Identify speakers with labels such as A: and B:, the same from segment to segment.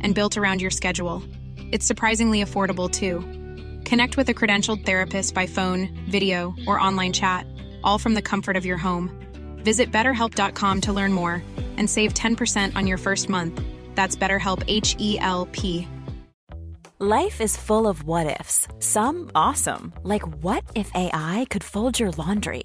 A: and built around your schedule. It's surprisingly affordable too. Connect with a credentialed therapist by phone, video, or online chat, all from the comfort of your home. Visit betterhelp.com to learn more and save 10% on your first month. That's BetterHelp H E L P.
B: Life is full of what ifs, some awesome, like what if AI could fold your laundry?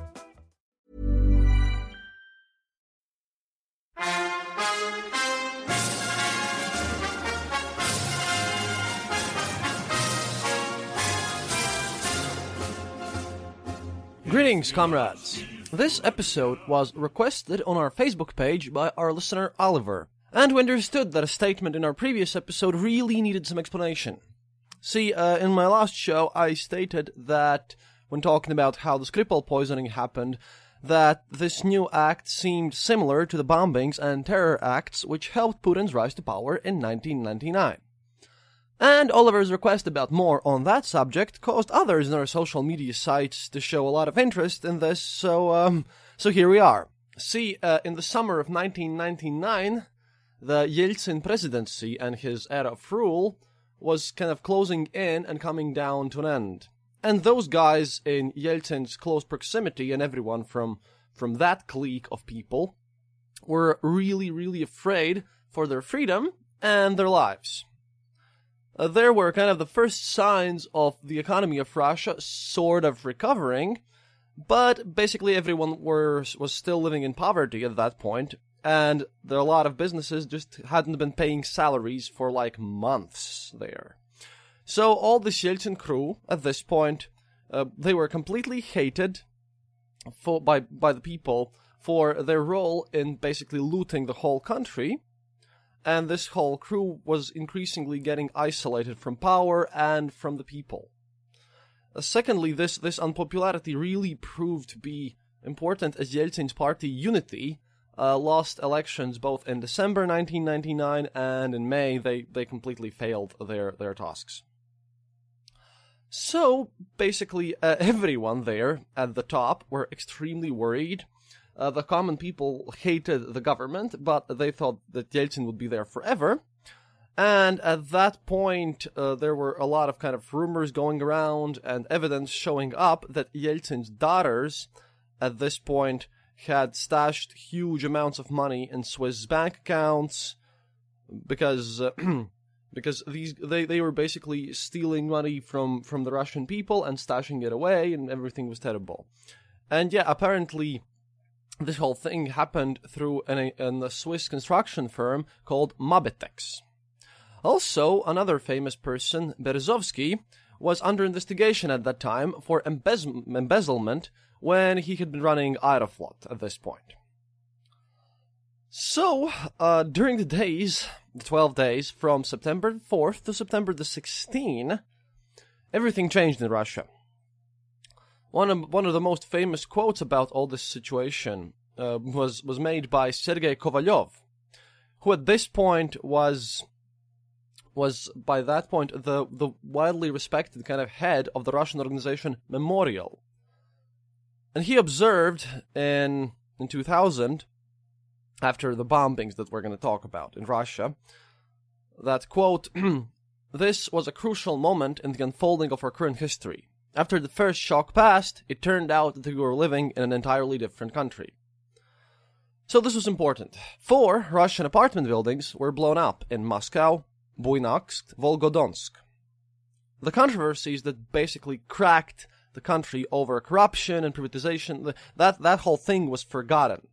C: Greetings, comrades. This episode was requested on our Facebook page by our listener Oliver, and we understood that a statement in our previous episode really needed some explanation. See, uh, in my last show, I stated that when talking about how the Skripal poisoning happened, that this new act seemed similar to the bombings and terror acts which helped Putin's rise to power in 1999. And Oliver's request about more on that subject caused others in our social media sites to show a lot of interest in this, so, um, so here we are. See, uh, in the summer of 1999, the Yeltsin presidency and his era of rule was kind of closing in and coming down to an end. And those guys in Yeltsin's close proximity and everyone from, from that clique of people were really, really afraid for their freedom and their lives uh, there were kind of the first signs of the economy of Russia sort of recovering, but basically everyone were, was still living in poverty at that point, and there a lot of businesses just hadn't been paying salaries for like months there. So all the Yeltsin crew at this point, uh, they were completely hated for by by the people for their role in basically looting the whole country and this whole crew was increasingly getting isolated from power and from the people. Uh, secondly, this, this unpopularity really proved to be important as Yeltsin's party Unity uh, lost elections both in December 1999 and in May they, they completely failed their, their tasks. So, basically, uh, everyone there at the top were extremely worried uh, the common people hated the government, but they thought that Yeltsin would be there forever. And at that point, uh, there were a lot of kind of rumors going around and evidence showing up that Yeltsin's daughters, at this point, had stashed huge amounts of money in Swiss bank accounts because uh, because these they, they were basically stealing money from from the Russian people and stashing it away, and everything was terrible. And yeah, apparently this whole thing happened through an, an, a Swiss construction firm called Mabetex. Also, another famous person, Berezovsky, was under investigation at that time for embez- embezzlement when he had been running Aeroflot at this point. So, uh, during the days, the 12 days, from September 4th to September the 16th, everything changed in Russia. One of, one of the most famous quotes about all this situation uh, was was made by Sergei Kovalyov, who at this point was was by that point the the widely respected kind of head of the Russian organization Memorial. And he observed in in 2000 after the bombings that we're going to talk about in Russia that quote this was a crucial moment in the unfolding of our current history after the first shock passed, it turned out that we were living in an entirely different country. So this was important. Four Russian apartment buildings were blown up in Moscow, Buynaksk, Volgodonsk. The controversies that basically cracked the country over corruption and privatization. That that whole thing was forgotten.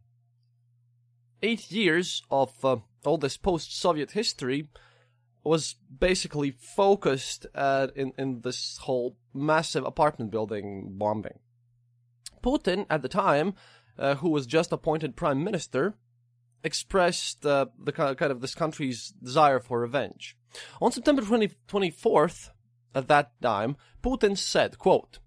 C: Eight years of uh, all this post-Soviet history was basically focused at, in in this whole massive apartment building bombing. Putin at the time, uh, who was just appointed prime minister, expressed uh, the kind of this country's desire for revenge. On September 20, 24th, at that time, Putin said, quote,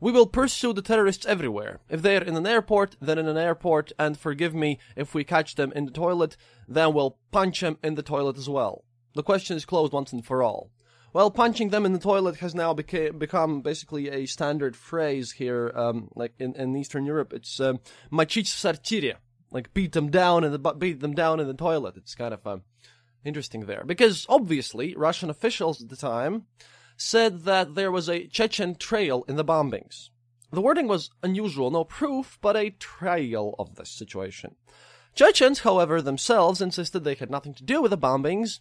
C: we will pursue the terrorists everywhere. If they are in an airport, then in an airport, and forgive me, if we catch them in the toilet, then we'll punch them in the toilet as well. The question is closed once and for all. Well, punching them in the toilet has now beca- become basically a standard phrase here, um, like in, in Eastern Europe. It's um, machich like beat them down in the beat them down in the toilet. It's kind of uh, interesting there because obviously Russian officials at the time said that there was a Chechen trail in the bombings. The wording was unusual, no proof, but a trail of this situation. Chechens, however, themselves insisted they had nothing to do with the bombings,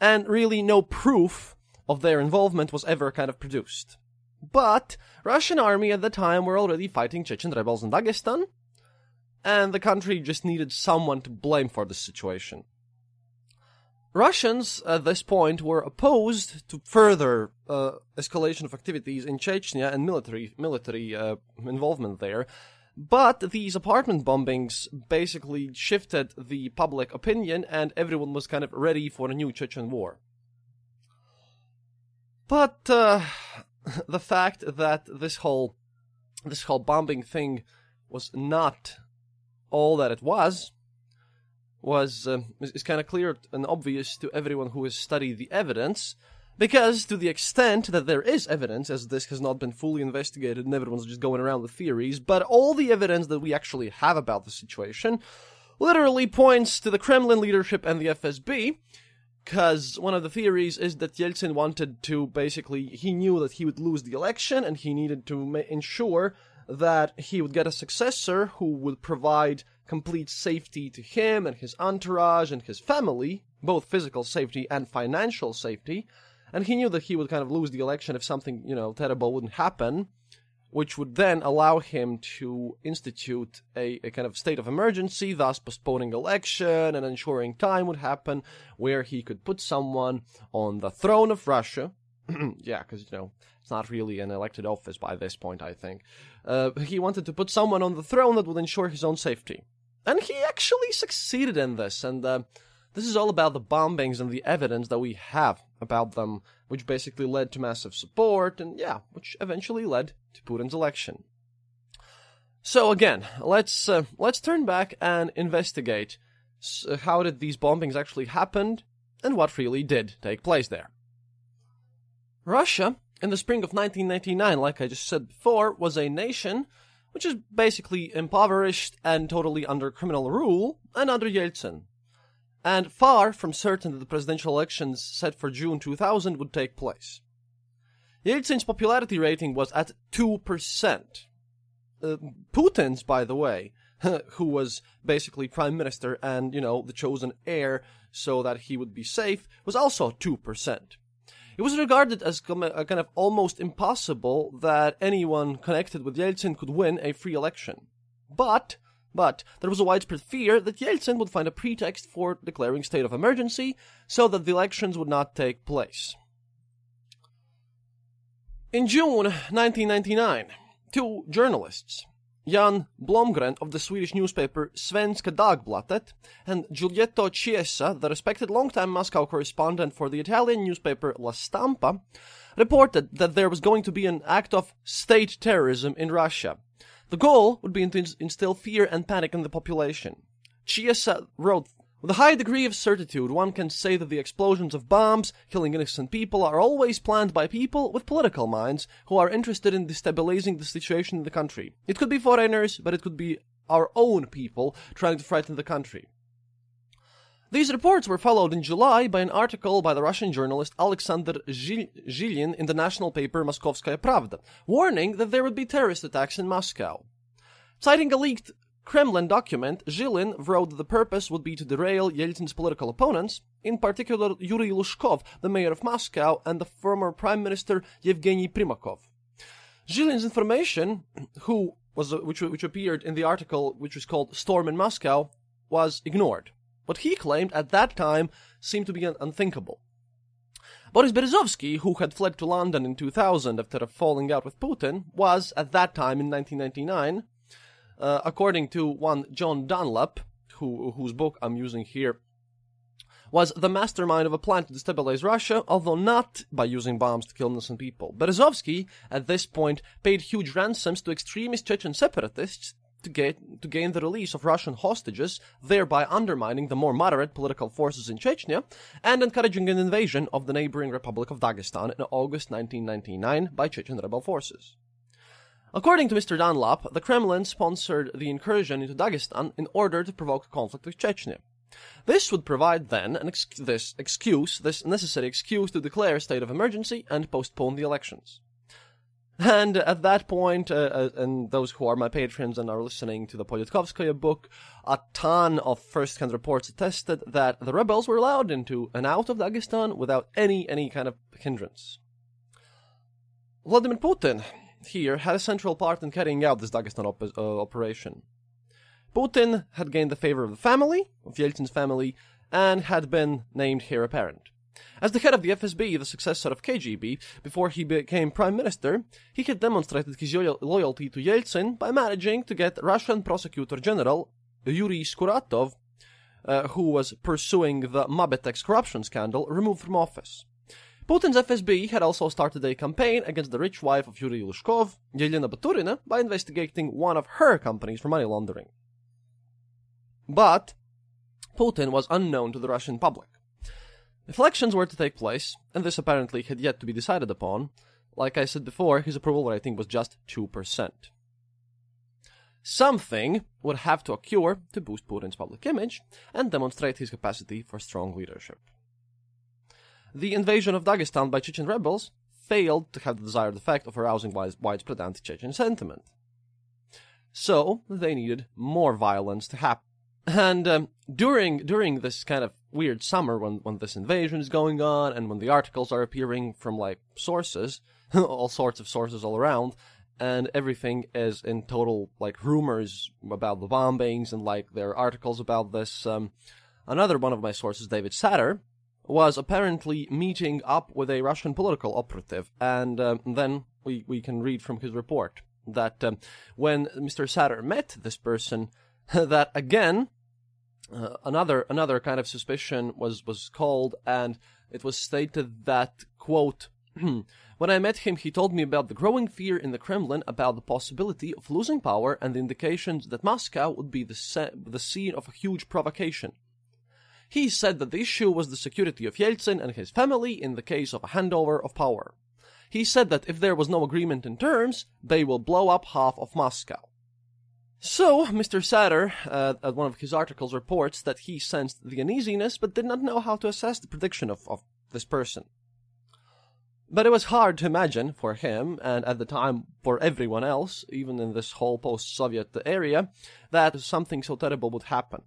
C: and really no proof of their involvement was ever kind of produced. But Russian army at the time were already fighting Chechen rebels in Dagestan, and the country just needed someone to blame for the situation. Russians at this point were opposed to further uh, escalation of activities in Chechnya and military military uh, involvement there. But these apartment bombings basically shifted the public opinion, and everyone was kind of ready for a new Chechen war. But uh, the fact that this whole this whole bombing thing was not all that it was was uh, is, is kind of clear and obvious to everyone who has studied the evidence. Because to the extent that there is evidence, as this has not been fully investigated and everyone's just going around with theories, but all the evidence that we actually have about the situation literally points to the Kremlin leadership and the FSB, because one of the theories is that Yeltsin wanted to basically, he knew that he would lose the election and he needed to ma- ensure that he would get a successor who would provide complete safety to him and his entourage and his family, both physical safety and financial safety. And he knew that he would kind of lose the election if something, you know, terrible wouldn't happen, which would then allow him to institute a, a kind of state of emergency, thus postponing election and ensuring time would happen where he could put someone on the throne of Russia. yeah, because, you know, it's not really an elected office by this point, I think. Uh, he wanted to put someone on the throne that would ensure his own safety. And he actually succeeded in this, and uh, this is all about the bombings and the evidence that we have about them, which basically led to massive support, and yeah, which eventually led to Putin's election. So again, let's uh, let's turn back and investigate how did these bombings actually happen and what really did take place there. Russia, in the spring of 1999, like I just said before, was a nation which is basically impoverished and totally under criminal rule and under Yeltsin. And far from certain that the presidential elections set for June 2000 would take place. Yeltsin's popularity rating was at 2%. Uh, Putin's, by the way, who was basically prime minister and, you know, the chosen heir so that he would be safe, was also 2%. It was regarded as kind of almost impossible that anyone connected with Yeltsin could win a free election. But, but, there was a widespread fear that Yeltsin would find a pretext for declaring state of emergency so that the elections would not take place. In June 1999, two journalists, Jan Blomgren of the Swedish newspaper Svenska Dagbladet and Giulietto Chiesa, the respected longtime Moscow correspondent for the Italian newspaper La Stampa, reported that there was going to be an act of state terrorism in Russia. The goal would be to instill fear and panic in the population. Chiesa wrote with a high degree of certitude, one can say that the explosions of bombs killing innocent people are always planned by people with political minds who are interested in destabilizing the situation in the country. It could be foreigners, but it could be our own people trying to frighten the country. These reports were followed in July by an article by the Russian journalist Alexander Zhilin in the national paper Moskovskaya Pravda, warning that there would be terrorist attacks in Moscow. Citing a leaked Kremlin document, Zhilin wrote that the purpose would be to derail Yeltsin's political opponents, in particular Yuri Luzhkov, the mayor of Moscow, and the former prime minister Yevgeny Primakov. Zhilin's information, who was which which appeared in the article which was called "Storm in Moscow," was ignored. What he claimed at that time seemed to be unthinkable. Boris Berezovsky, who had fled to London in 2000 after a falling out with Putin, was at that time in 1999, uh, according to one John Dunlop, who, whose book I'm using here, was the mastermind of a plan to destabilize Russia, although not by using bombs to kill innocent people. Berezovsky, at this point, paid huge ransoms to extremist Chechen separatists to, get, to gain the release of Russian hostages, thereby undermining the more moderate political forces in Chechnya and encouraging an invasion of the neighboring Republic of Dagestan in August 1999 by Chechen rebel forces. According to Mr. Dunlop, the Kremlin sponsored the incursion into Dagestan in order to provoke a conflict with Chechnya. This would provide then an ex- this excuse, this necessary excuse to declare a state of emergency and postpone the elections. And at that point, uh, uh, and those who are my patrons and are listening to the Politkovskaya book, a ton of first-hand reports attested that the rebels were allowed into and out of Dagestan without any any kind of hindrance. Vladimir Putin here had a central part in carrying out this Dagestan op- uh, operation. Putin had gained the favor of the family, of Yeltsin's family, and had been named heir apparent. As the head of the FSB, the successor of KGB, before he became prime minister, he had demonstrated his loyalty to Yeltsin by managing to get Russian prosecutor general Yuri Skuratov, uh, who was pursuing the Mabetex corruption scandal, removed from office. Putin's FSB had also started a campaign against the rich wife of Yuri Luzhkov, Yelena Baturina, by investigating one of her companies for money laundering. But Putin was unknown to the Russian public. If elections were to take place, and this apparently had yet to be decided upon, like I said before, his approval rating was just 2%. Something would have to occur to boost Putin's public image and demonstrate his capacity for strong leadership. The invasion of Dagestan by Chechen rebels failed to have the desired effect of arousing widespread anti-Chechen sentiment. So, they needed more violence to happen. And um, during during this kind of weird summer when when this invasion is going on and when the articles are appearing from like sources, all sorts of sources all around, and everything is in total like rumors about the bombings and like there are articles about this. Um, another one of my sources, David Satter, was apparently meeting up with a Russian political operative, and um, then we we can read from his report that um, when Mr. Satter met this person that again uh, another another kind of suspicion was was called and it was stated that quote when i met him he told me about the growing fear in the kremlin about the possibility of losing power and the indications that moscow would be the, se- the scene of a huge provocation he said that the issue was the security of Yeltsin and his family in the case of a handover of power. He said that if there was no agreement in terms, they will blow up half of Moscow. So, Mr. Satter, uh, at one of his articles, reports that he sensed the uneasiness but did not know how to assess the prediction of, of this person. But it was hard to imagine for him, and at the time for everyone else, even in this whole post-Soviet area, that something so terrible would happen.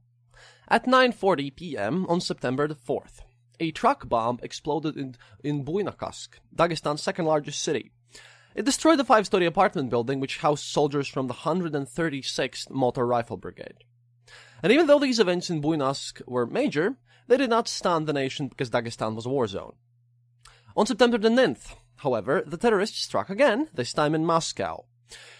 C: At 9.40 p.m. on September the 4th, a truck bomb exploded in, in Buynaksk, Dagestan's second largest city. It destroyed the five story apartment building which housed soldiers from the 136th Motor Rifle Brigade. And even though these events in Buynaksk were major, they did not stun the nation because Dagestan was a war zone. On September the 9th, however, the terrorists struck again, this time in Moscow.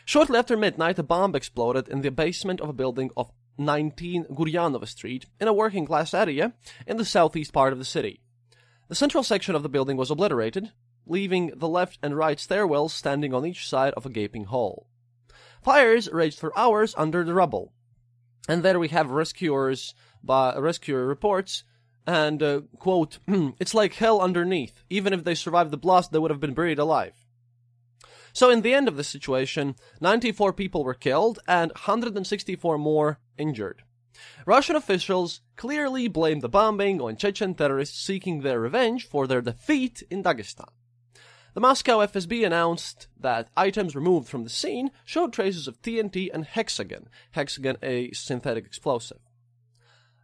C: Shortly after midnight, a bomb exploded in the basement of a building of 19 Guryanova Street in a working class area in the southeast part of the city. The central section of the building was obliterated, leaving the left and right stairwells standing on each side of a gaping hole. Fires raged for hours under the rubble. And there we have rescuers by rescuer reports and uh, quote it's like hell underneath even if they survived the blast they would have been buried alive so in the end of the situation 94 people were killed and 164 more injured russian officials clearly blamed the bombing on chechen terrorists seeking their revenge for their defeat in dagestan the Moscow FSB announced that items removed from the scene showed traces of TNT and hexogen, hexogen a synthetic explosive.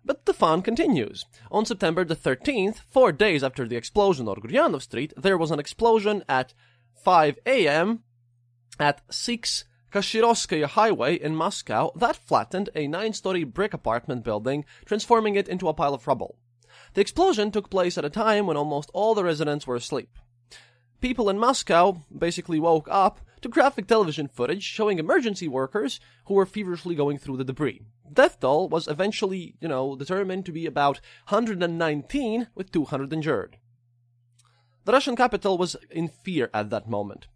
C: But the fun continues. On September the 13th, four days after the explosion on Guryanov Street, there was an explosion at 5 a.m. at 6 Kashirovskaya Highway in Moscow that flattened a nine-story brick apartment building, transforming it into a pile of rubble. The explosion took place at a time when almost all the residents were asleep. People in Moscow basically woke up to graphic television footage showing emergency workers who were feverishly going through the debris. Death toll was eventually, you know, determined to be about 119 with 200 injured. The Russian capital was in fear at that moment.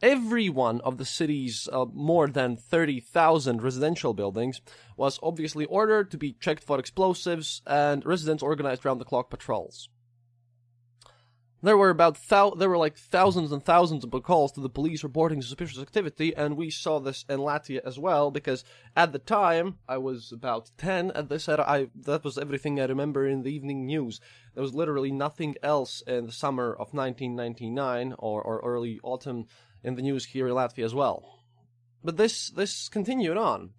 C: Every one of the city's uh, more than 30,000 residential buildings was obviously ordered to be checked for explosives, and residents organized round the clock patrols. There were about thou- there were like thousands and thousands of calls to the police reporting suspicious activity, and we saw this in Latvia as well because at the time I was about ten. At this, I that was everything I remember in the evening news. There was literally nothing else in the summer of 1999 or, or early autumn in the news here in Latvia as well. But this this continued on,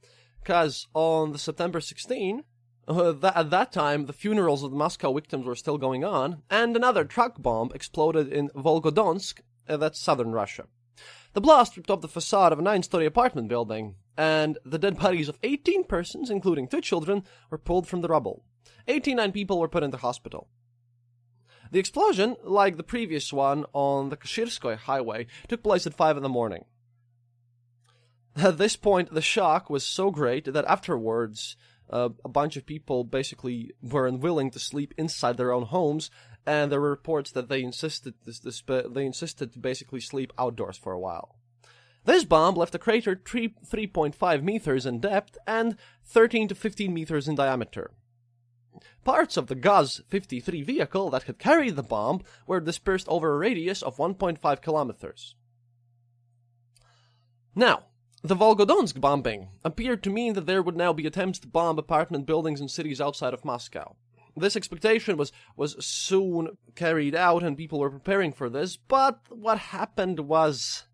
C: because on the September 16, uh, that, at that time the funerals of the Moscow victims were still going on, and another truck bomb exploded in Volgodonsk, uh, that's southern Russia. The blast ripped off the facade of a nine-story apartment building, and the dead bodies of 18 persons, including two children, were pulled from the rubble. 89 people were put into hospital. The explosion, like the previous one on the Kashirskoye highway, took place at 5 in the morning. At this point, the shock was so great that afterwards, uh, a bunch of people basically were unwilling to sleep inside their own homes, and there were reports that they insisted this, this, they insisted to basically sleep outdoors for a while. This bomb left a crater 3, 3.5 meters in depth and 13 to 15 meters in diameter. Parts of the Gaz-53 vehicle that had carried the bomb were dispersed over a radius of 1.5 kilometers. Now, the Volgodonsk bombing appeared to mean that there would now be attempts to bomb apartment buildings in cities outside of Moscow. This expectation was, was soon carried out and people were preparing for this, but what happened was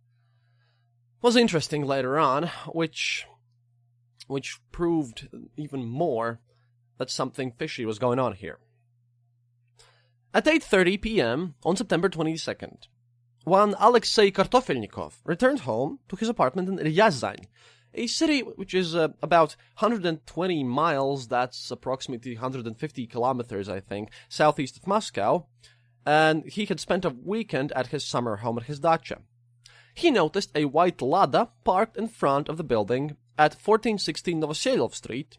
C: was interesting later on, which which proved even more that something fishy was going on here. At 8:30 p.m. on September 22nd, one Alexei Kartofelnikov returned home to his apartment in Ryazan, a city which is uh, about 120 miles, that's approximately 150 kilometers, I think, southeast of Moscow, and he had spent a weekend at his summer home at his dacha. He noticed a white Lada parked in front of the building at 1416 Novoselov Street,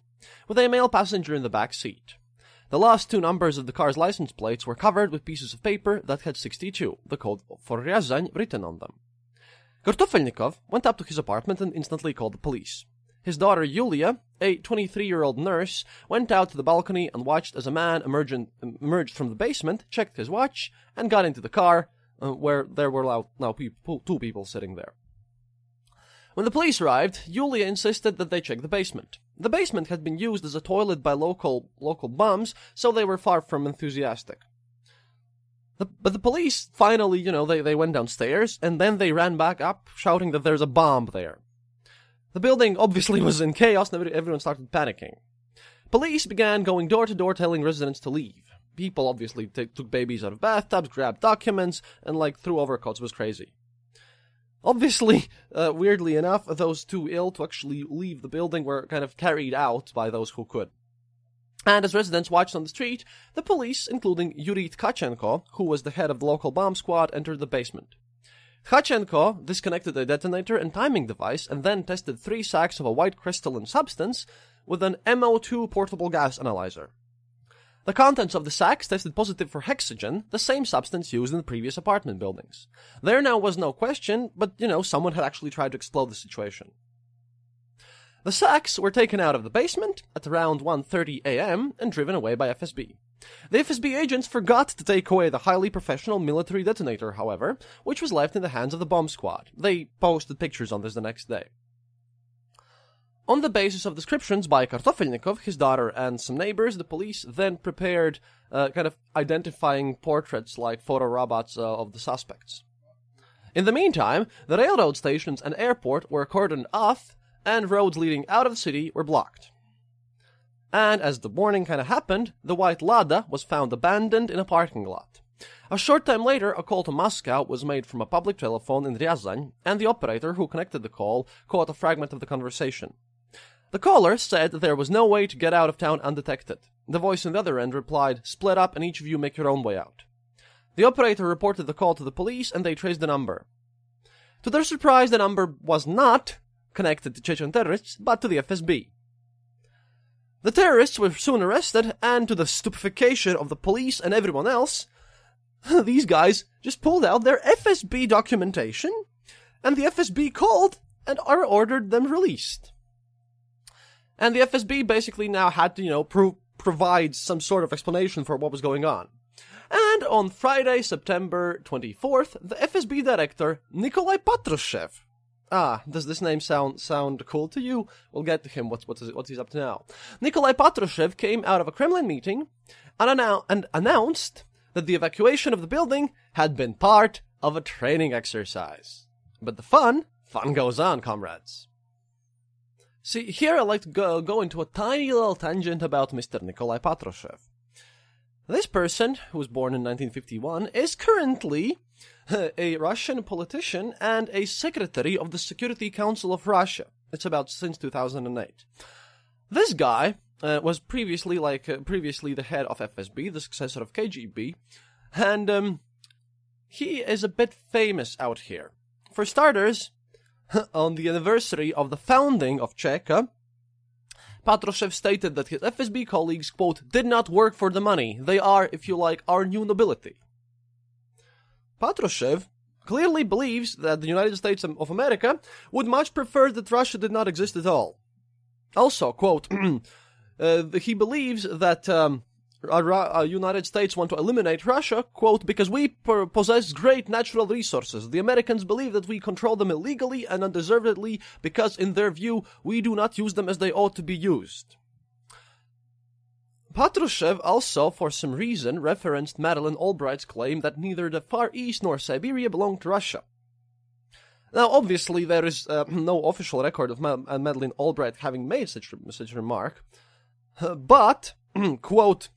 C: with a male passenger in the back seat. The last two numbers of the car's license plates were covered with pieces of paper that had 62, the code for Ryazan, written on them. Kartofelnikov went up to his apartment and instantly called the police. His daughter Yulia, a 23-year-old nurse, went out to the balcony and watched as a man emerged from the basement, checked his watch, and got into the car, uh, where there were now, two people sitting there. When the police arrived, Yulia insisted that they check the basement. The basement had been used as a toilet by local local bums, so they were far from enthusiastic. The, but the police finally, you know, they, they went downstairs and then they ran back up, shouting that there's a bomb there. The building obviously was in chaos and everyone started panicking. Police began going door to door telling residents to leave. People obviously t- took babies out of bathtubs, grabbed documents, and like threw overcoats. It was crazy. Obviously, uh, weirdly enough, those too ill to actually leave the building were kind of carried out by those who could. And as residents watched on the street, the police, including Yuri Tkachenko, who was the head of the local bomb squad, entered the basement. Tkachenko disconnected a detonator and timing device and then tested three sacks of a white crystalline substance with an MO2 portable gas analyzer. The contents of the sacks tested positive for hexogen, the same substance used in the previous apartment buildings. There now was no question, but you know, someone had actually tried to explode the situation. The sacks were taken out of the basement at around 1:30 a.m. and driven away by FSB. The FSB agents forgot to take away the highly professional military detonator, however, which was left in the hands of the bomb squad. They posted pictures on this the next day. On the basis of descriptions by Kartofelnikov, his daughter, and some neighbors, the police then prepared uh, kind of identifying portraits like photo robots uh, of the suspects. In the meantime, the railroad stations and airport were cordoned off, and roads leading out of the city were blocked. And as the morning kind of happened, the white Lada was found abandoned in a parking lot. A short time later, a call to Moscow was made from a public telephone in Ryazan, and the operator who connected the call caught a fragment of the conversation. The caller said there was no way to get out of town undetected. The voice on the other end replied, Split up and each of you make your own way out. The operator reported the call to the police and they traced the number. To their surprise, the number was not connected to Chechen terrorists, but to the FSB. The terrorists were soon arrested, and to the stupefaction of the police and everyone else, these guys just pulled out their FSB documentation, and the FSB called and ordered them released. And the FSB basically now had to, you know, pro- provide some sort of explanation for what was going on. And on Friday, September 24th, the FSB director, Nikolai Patrushev, Ah, does this name sound sound cool to you? We'll get to him. What's what's what he's up to now? Nikolai Patrushev came out of a Kremlin meeting and, annou- and announced that the evacuation of the building had been part of a training exercise. But the fun, fun goes on, comrades. See, here I'd like to go, go into a tiny little tangent about Mr. Nikolai Patrushev. This person, who was born in 1951, is currently a Russian politician and a secretary of the Security Council of Russia. It's about since 2008. This guy uh, was previously like uh, previously the head of FSB, the successor of KGB, and um, he is a bit famous out here. For starters, on the anniversary of the founding of Cheka, Patrushev stated that his FSB colleagues, quote, did not work for the money. They are, if you like, our new nobility. Patrushev clearly believes that the United States of America would much prefer that Russia did not exist at all. Also, quote, uh, he believes that um, uh, United States want to eliminate Russia, quote, because we possess great natural resources. The Americans believe that we control them illegally and undeservedly because, in their view, we do not use them as they ought to be used. Patrushev also, for some reason, referenced Madeleine Albright's claim that neither the Far East nor Siberia belonged to Russia. Now, obviously, there is uh, no official record of Ma- uh, Madeleine Albright having made such, such a remark, but, quote,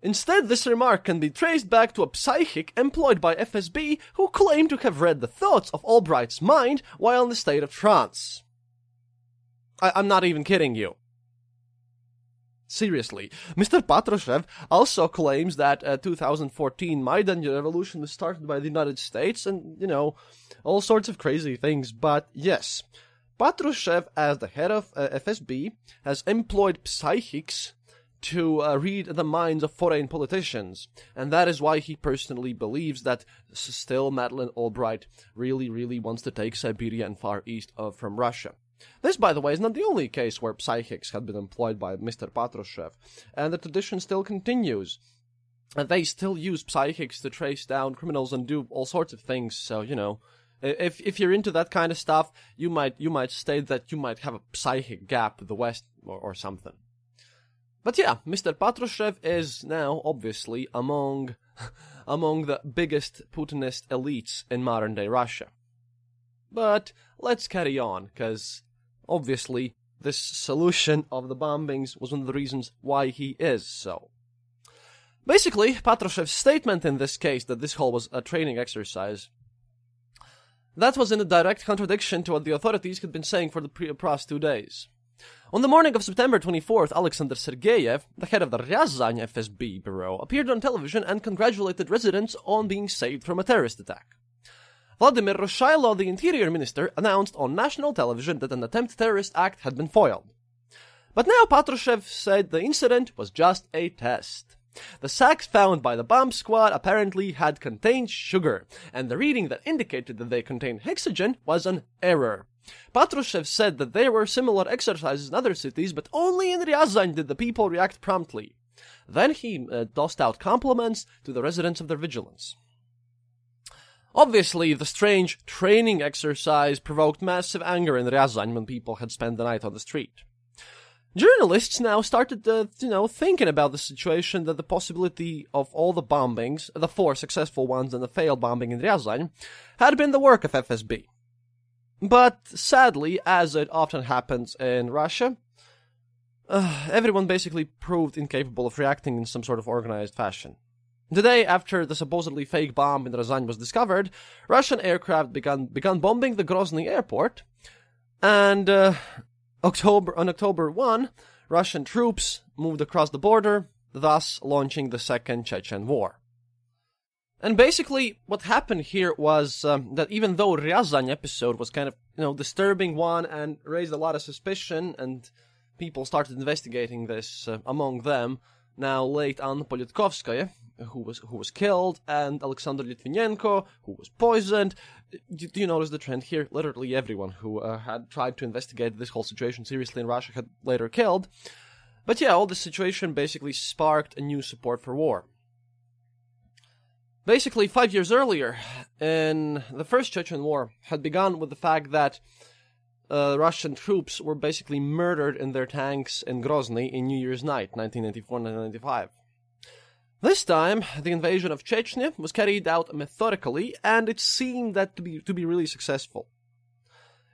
C: Instead, this remark can be traced back to a psychic employed by FSB who claimed to have read the thoughts of Albright's mind while in the state of trance. I- I'm not even kidding you. Seriously, Mr. Patrushev also claims that uh, 2014 Maidan revolution was started by the United States and, you know, all sorts of crazy things. But yes, Patrushev, as the head of uh, FSB, has employed psychics to uh, read the minds of foreign politicians. And that is why he personally believes that still Madeleine Albright really, really wants to take Siberia and Far East uh, from Russia. This, by the way, is not the only case where psychics had been employed by Mr. Patrushev, and the tradition still continues. And they still use psychics to trace down criminals and do all sorts of things, so, you know, if if you're into that kind of stuff, you might you might state that you might have a psychic gap with the West or, or something. But yeah, Mr. Patrushev is now obviously among among the biggest Putinist elites in modern day Russia. But let's carry on, because obviously this solution of the bombings was one of the reasons why he is so. Basically, Patrushev's statement in this case that this whole was a training exercise that was in a direct contradiction to what the authorities had been saying for the past two days. On the morning of September 24th, Alexander Sergeyev, the head of the Ryazan FSB bureau, appeared on television and congratulated residents on being saved from a terrorist attack. Vladimir Rushailo, the interior minister, announced on national television that an attempted terrorist act had been foiled. But now Patrushev said the incident was just a test. The sacks found by the bomb squad apparently had contained sugar, and the reading that indicated that they contained hexogen was an error. Patrushev said that there were similar exercises in other cities, but only in Ryazan did the people react promptly. Then he uh, tossed out compliments to the residents of their vigilance. Obviously, the strange training exercise provoked massive anger in Ryazan when people had spent the night on the street. Journalists now started, uh, you know, thinking about the situation that the possibility of all the bombings, the four successful ones and the failed bombing in Ryazan, had been the work of FSB. But sadly, as it often happens in Russia, uh, everyone basically proved incapable of reacting in some sort of organized fashion. The day after the supposedly fake bomb in Ryazan was discovered, Russian aircraft began began bombing the Grozny airport, and uh, October on October one, Russian troops moved across the border, thus launching the Second Chechen War. And basically, what happened here was um, that even though Ryazan episode was kind of you know disturbing one and raised a lot of suspicion, and people started investigating this uh, among them. Now, late Anna Politkovskaya, who was who was killed, and Alexander Litvinenko, who was poisoned. Do, do you notice the trend here? Literally everyone who uh, had tried to investigate this whole situation seriously in Russia had later killed. But yeah, all this situation basically sparked a new support for war. Basically, five years earlier, in the First Chechen War, had begun with the fact that uh, Russian troops were basically murdered in their tanks in Grozny in New Year's night, 1994-1995. This time, the invasion of Chechnya was carried out methodically, and it seemed that to be to be really successful.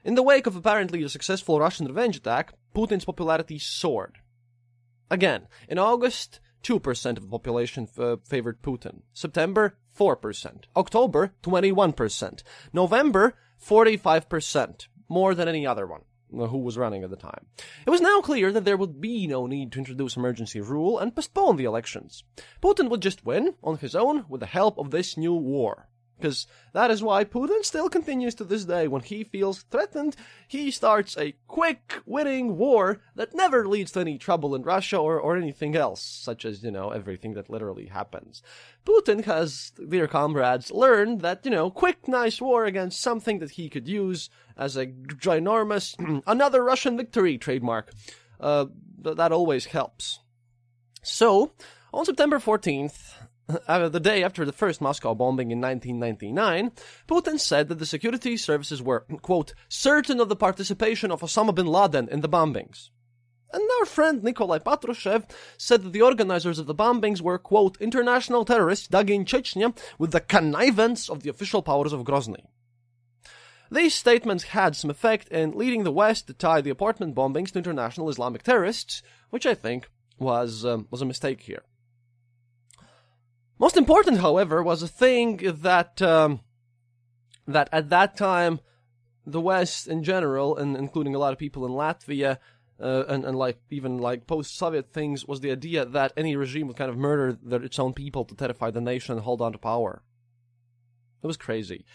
C: In the wake of apparently a successful Russian revenge attack, Putin's popularity soared. Again, in August, 2% of the population f- favored Putin. September, 4%. October, 21%. November, 45%. More than any other one uh, who was running at the time. It was now clear that there would be no need to introduce emergency rule and postpone the elections. Putin would just win on his own with the help of this new war. Because that is why Putin still continues to this day. When he feels threatened, he starts a quick winning war that never leads to any trouble in Russia or, or anything else, such as, you know, everything that literally happens. Putin has, dear comrades, learned that, you know, quick, nice war against something that he could use as a ginormous, another Russian victory trademark. Uh, th- that always helps. So, on September 14th, uh, the day after the first Moscow bombing in 1999, Putin said that the security services were, quote, certain of the participation of Osama bin Laden in the bombings. And our friend Nikolai Patrushev said that the organizers of the bombings were, quote, international terrorists dug in Chechnya with the connivance of the official powers of Grozny. These statements had some effect in leading the West to tie the apartment bombings to international Islamic terrorists, which I think was um, was a mistake here. Most important, however, was a thing that um, that at that time the West in general, and including a lot of people in Latvia, uh, and, and like even like post-Soviet things, was the idea that any regime would kind of murder their, its own people to terrify the nation and hold on to power. It was crazy.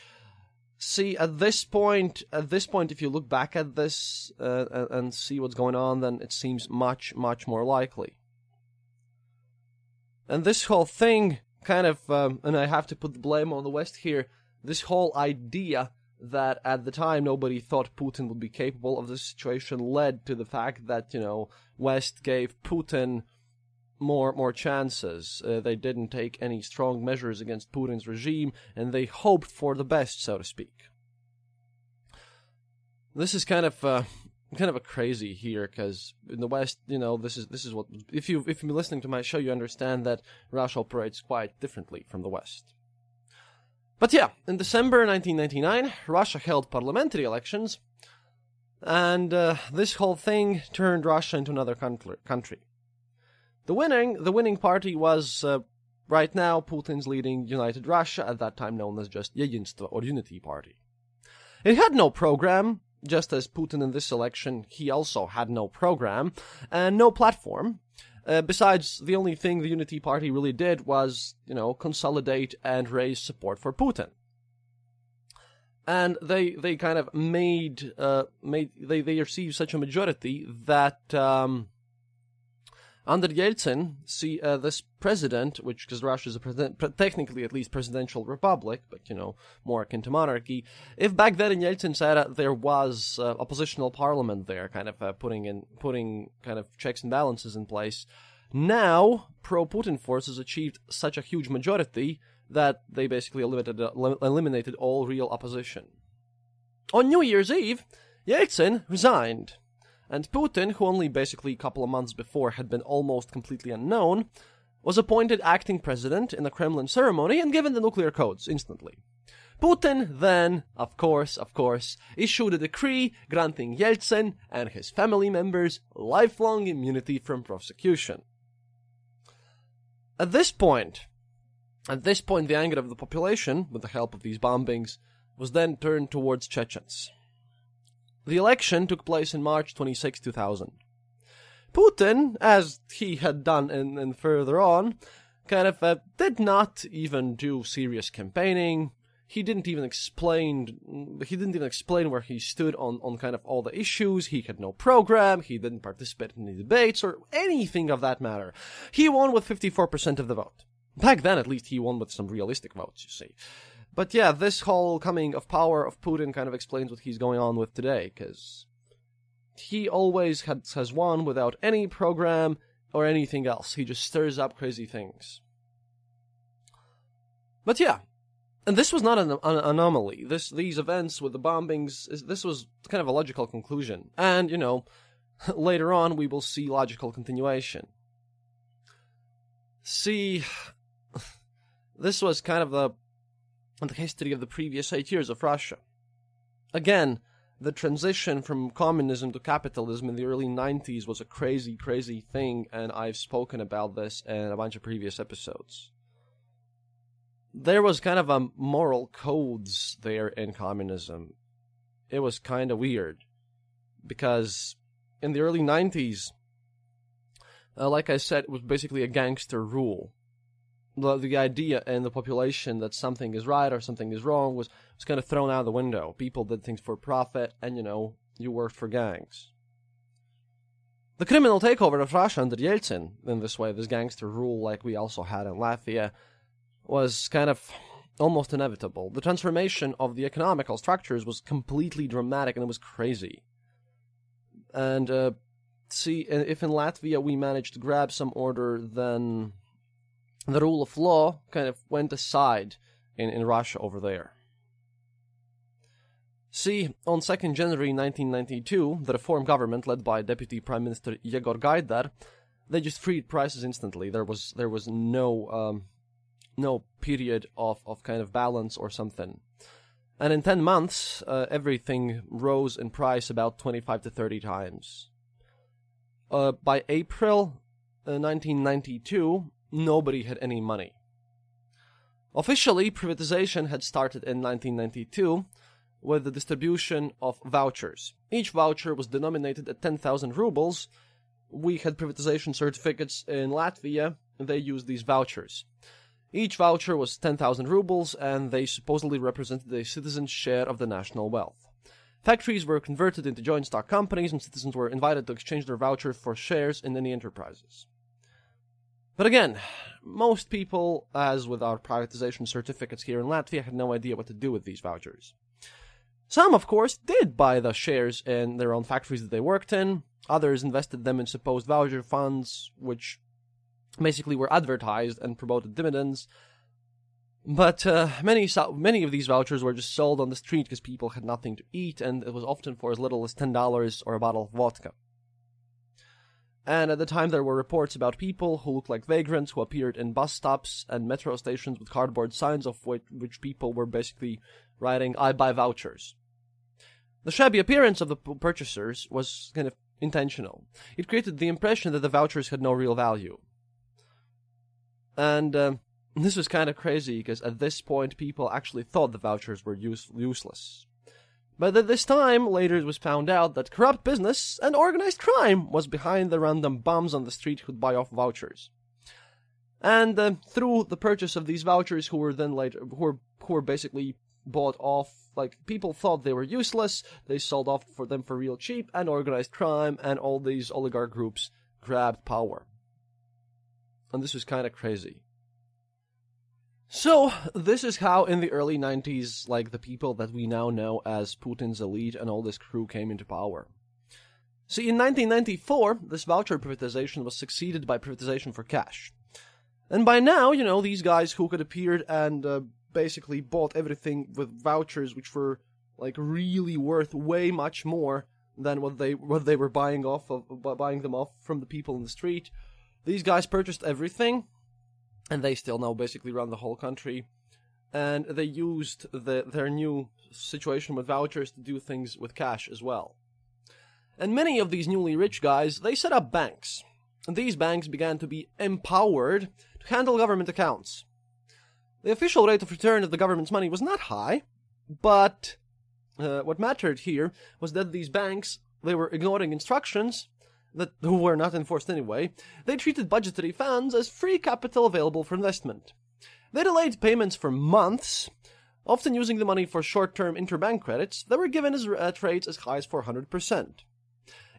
C: See, at this point, at this point, if you look back at this uh, and see what's going on, then it seems much, much more likely. And this whole thing kind of, um, and I have to put the blame on the West here, this whole idea that at the time nobody thought Putin would be capable of this situation led to the fact that, you know, West gave Putin more more chances. Uh, they didn't take any strong measures against Putin's regime, and they hoped for the best, so to speak. This is kind of uh, kind of a crazy here because in the West, you know, this is this is what if you if you've been listening to my show, you understand that Russia operates quite differently from the West. But yeah, in December 1999, Russia held parliamentary elections, and uh, this whole thing turned Russia into another country. The winning the winning party was uh, right now Putin's leading United Russia, at that time known as just Yedinstvo or Unity Party. It had no program, just as Putin in this election, he also had no program and no platform. Uh, besides, the only thing the Unity Party really did was, you know, consolidate and raise support for Putin. And they they kind of made uh, made they they received such a majority that um, under Yeltsin, see uh, this president, which because Russia is a president, technically at least presidential republic, but you know more akin to monarchy. If back then in Yeltsin's era there was uh, oppositional parliament there, kind of uh, putting in putting kind of checks and balances in place, now pro-Putin forces achieved such a huge majority that they basically eliminated eliminated all real opposition. On New Year's Eve, Yeltsin resigned and Putin, who only basically a couple of months before had been almost completely unknown, was appointed acting president in the Kremlin ceremony and given the nuclear codes instantly. Putin then, of course, of course, issued a decree granting Yeltsin and his family members lifelong immunity from prosecution. At this point, At this point, the anger of the population, with the help of these bombings, was then turned towards Chechens. The election took place in March 26, 2000. Putin, as he had done in, in further on, kind of uh, did not even do serious campaigning. He didn't even explain. He didn't even explain where he stood on, on kind of all the issues. He had no program. He didn't participate in the debates or anything of that matter. He won with 54% of the vote. Back then, at least, he won with some realistic votes. You see. But yeah, this whole coming of power of Putin kind of explains what he's going on with today, because he always had, has won without any program or anything else. He just stirs up crazy things. But yeah, and this was not an, an, anomaly. This these events with the bombings, this was kind of a logical conclusion, and you know, later on we will see logical continuation. See, this was kind of the the history of the previous eight years of Russia. Again, the transition from communism to capitalism in the early 90s was a crazy, crazy thing, and I've spoken about this in a bunch of previous episodes. There was kind of a moral codes there in communism. It was kind of weird because in the early 90s, uh, like I said, it was basically a gangster rule the, the idea in the population that something is right or something is wrong was, was kind of thrown out the window. People did things for profit, and you know, you worked for gangs. The criminal takeover of Russia under Yeltsin, in this way, this gangster rule like we also had in Latvia, was kind of almost inevitable. The transformation of the economical structures was completely dramatic and it was crazy. And, uh, see, if in Latvia we managed to grab some order, then the rule of law kind of went aside in, in Russia over there. See, on 2nd January 1992, the reform government led by Deputy Prime Minister Yegor Gaidar, they just freed prices instantly. There was there was no um, no period of, of kind of balance or something. And in 10 months, uh, everything rose in price about 25 to 30 times. Uh, by April uh, 1992, nobody had any money. Officially, privatization had started in 1992 with the distribution of vouchers. Each voucher was denominated at 10,000 rubles. We had privatization certificates in Latvia, they used these vouchers. Each voucher was 10,000 rubles, and they supposedly represented a citizen's share of the national wealth. Factories were converted into joint stock companies, and citizens were invited to exchange their voucher for shares in any enterprises. But again, most people, as with our privatization certificates here in Latvia, had no idea what to do with these vouchers. Some, of course, did buy the shares in their own factories that they worked in. Others invested them in supposed voucher funds, which basically were advertised and promoted dividends. But uh, many many of these vouchers were just sold on the street because people had nothing to eat, and it was often for as little as ten dollars or a bottle of vodka. And at the time, there were reports about people who looked like vagrants who appeared in bus stops and metro stations with cardboard signs of which, which people were basically writing, I buy vouchers. The shabby appearance of the purchasers was kind of intentional. It created the impression that the vouchers had no real value. And uh, this was kind of crazy because at this point, people actually thought the vouchers were use- useless. But at this time, later it was found out that corrupt business and organized crime was behind the random bums on the street who'd buy off vouchers. And uh, through the purchase of these vouchers, who were then later, who were, who were basically bought off, like people thought they were useless, they sold off for them for real cheap, and organized crime and all these oligarch groups grabbed power. And this was kind of crazy. So, this is how in the early 90s, like, the people that we now know as Putin's elite and all this crew came into power. See, in 1994, this voucher privatization was succeeded by privatization for cash. And by now, you know, these guys who had appeared and uh, basically bought everything with vouchers which were, like, really worth way much more than what they what they were buying off of buying them off from the people in the street. These guys purchased everything and they still now basically run the whole country. And they used the, their new situation with vouchers to do things with cash as well. And many of these newly rich guys, they set up banks. And these banks began to be empowered to handle government accounts. The official rate of return of the government's money was not high, but uh, what mattered here was that these banks they were ignoring instructions that were not enforced anyway. They treated budgetary funds as free capital available for investment. They delayed payments for months, often using the money for short-term interbank credits that were given as, uh, at rates as high as 400%.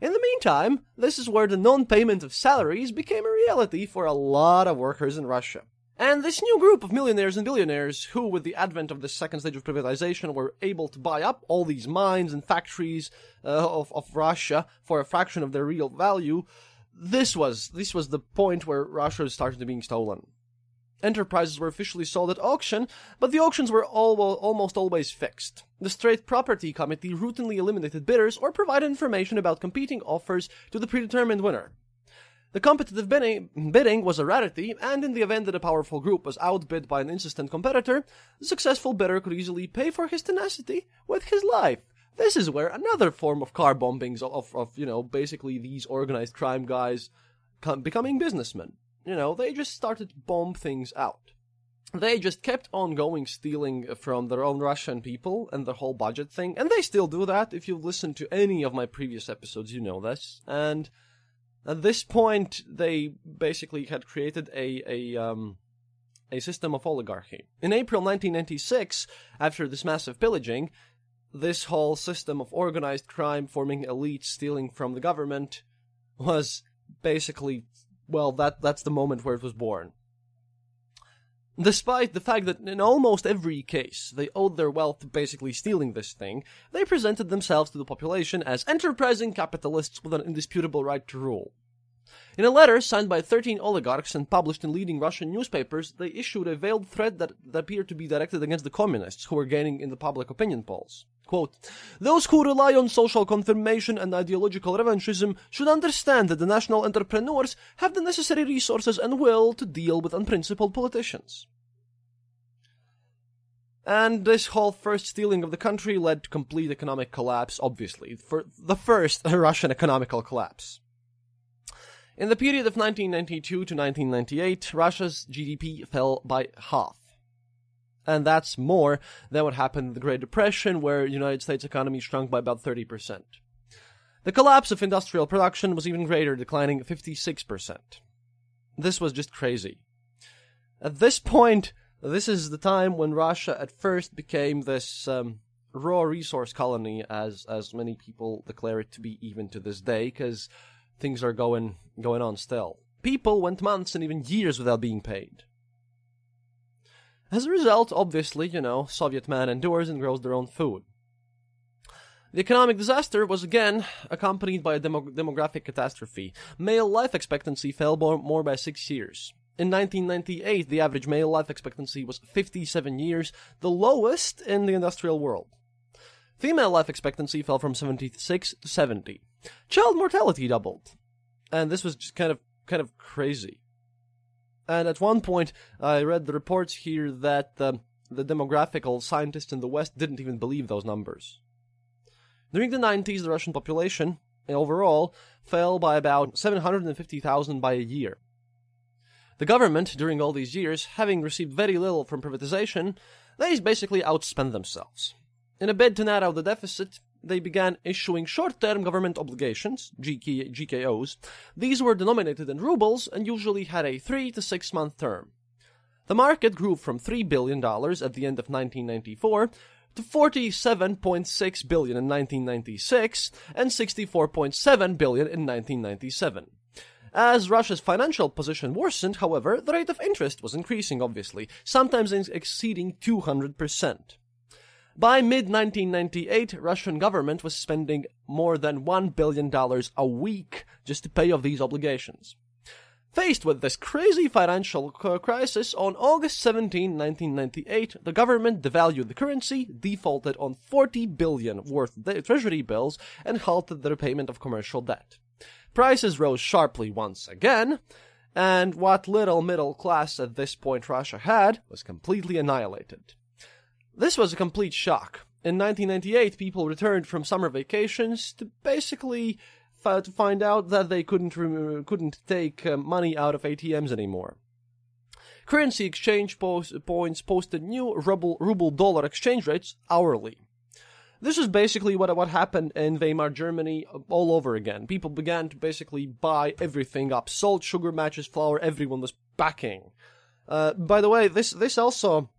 C: In the meantime, this is where the non-payment of salaries became a reality for a lot of workers in Russia. And this new group of millionaires and billionaires who, with the advent of the second stage of privatization, were able to buy up all these mines and factories uh, of, of Russia for a fraction of their real value, this was, this was the point where Russia started being stolen. Enterprises were officially sold at auction, but the auctions were all, almost always fixed. The State Property Committee routinely eliminated bidders or provided information about competing offers to the predetermined winner. The competitive bidding was a rarity, and in the event that a powerful group was outbid by an insistent competitor, the successful bidder could easily pay for his tenacity with his life. This is where another form of car bombings of, of you know, basically these organized crime guys becoming businessmen. You know, they just started bomb things out. They just kept on going stealing from their own Russian people and the whole budget thing, and they still do that. If you've listened to any of my previous episodes, you know this. And at this point, they basically had created a, a, um, a system of oligarchy. In April 1996, after this massive pillaging, this whole system of organized crime forming elites stealing from the government was basically well, that that's the moment where it was born. Despite the fact that in almost every case they owed their wealth to basically stealing this thing, they presented themselves to the population as enterprising capitalists with an indisputable right to rule. In a letter signed by 13 oligarchs and published in leading Russian newspapers, they issued a veiled threat that, that appeared to be directed against the communists who were gaining in the public opinion polls. Quote, Those who rely on social confirmation and ideological revanchism should understand that the national entrepreneurs have the necessary resources and will to deal with unprincipled politicians. And this whole first stealing of the country led to complete economic collapse, obviously, for the first Russian economical collapse. In the period of 1992 to 1998, Russia's GDP fell by half and that's more than what happened in the Great Depression, where the United States economy shrunk by about 30%. The collapse of industrial production was even greater, declining 56%. This was just crazy. At this point, this is the time when Russia at first became this um, raw resource colony, as as many people declare it to be even to this day, because things are going going on still. People went months and even years without being paid. As a result, obviously, you know, Soviet man endures and grows their own food. The economic disaster was again accompanied by a demo- demographic catastrophe. Male life expectancy fell more, more by six years. In 1998, the average male life expectancy was 57 years, the lowest in the industrial world. Female life expectancy fell from 76 to 70. Child mortality doubled. And this was just kind of kind of crazy. And at one point, I read the reports here that um, the demographical scientists in the West didn't even believe those numbers. During the 90s, the Russian population, overall, fell by about 750,000 by a year. The government, during all these years, having received very little from privatization, they basically outspent themselves. In a bid to narrow the deficit, they began issuing short-term government obligations, GK, GKOs. These were denominated in rubles and usually had a three to six month term. The market grew from $3 billion at the end of 1994 to 47.6 billion in 1996 and 64.7 billion in 1997. As Russia's financial position worsened, however, the rate of interest was increasing, obviously, sometimes exceeding 200%. By mid-1998, Russian government was spending more than $1 billion a week just to pay off these obligations. Faced with this crazy financial crisis, on August 17, 1998, the government devalued the currency, defaulted on 40 billion worth of treasury bills, and halted the repayment of commercial debt. Prices rose sharply once again, and what little middle class at this point Russia had was completely annihilated. This was a complete shock. In 1998, people returned from summer vacations to basically f- to find out that they couldn't re- couldn't take uh, money out of ATMs anymore. Currency exchange post- points posted new ruble ruble dollar exchange rates hourly. This is basically what what happened in Weimar Germany all over again. People began to basically buy everything up: salt, sugar, matches, flour. Everyone was backing. Uh, by the way, this this also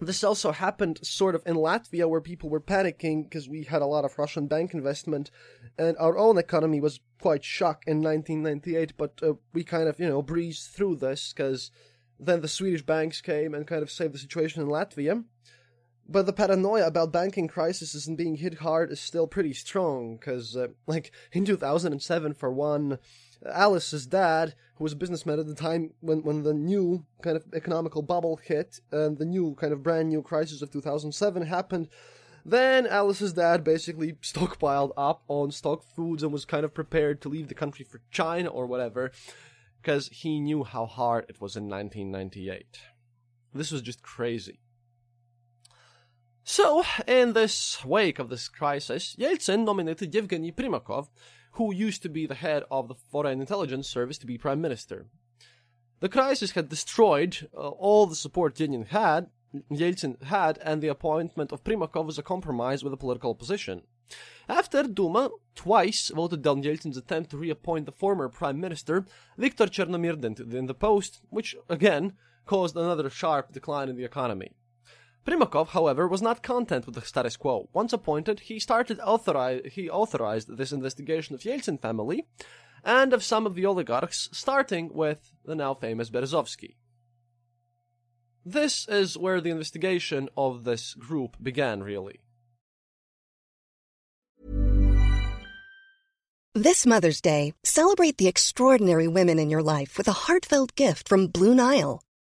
C: this also happened sort of in Latvia where people were panicking because we had a lot of Russian bank investment and our own economy was quite shocked in 1998, but uh, we kind of, you know, breezed through this because then the Swedish banks came and kind of saved the situation in Latvia. But the paranoia about banking crises and being hit hard is still pretty strong because, uh, like, in 2007, for one, Alice's dad, who was a businessman at the time when, when the new kind of economical bubble hit and the new kind of brand new crisis of 2007 happened, then Alice's dad basically stockpiled up on stock foods and was kind of prepared to leave the country for China or whatever because he knew how hard it was in 1998. This was just crazy. So, in this wake of this crisis, Yeltsin nominated Yevgeny Primakov who used to be the head of the Foreign Intelligence Service, to be prime minister. The crisis had destroyed uh, all the support Yeltsin had, Yeltsin had, and the appointment of Primakov was a compromise with the political opposition. After Duma twice voted down Yeltsin's attempt to reappoint the former prime minister, Viktor Chernomyrdin, in the post, which again caused another sharp decline in the economy. Primakov, however, was not content with the status quo. Once appointed, he started authori- he authorized this investigation of Yeltsin family and of some of the oligarchs, starting with the now famous Berezovsky. This is where the investigation of this group began, really.
D: This Mother's Day, celebrate the extraordinary women in your life with a heartfelt gift from Blue Nile.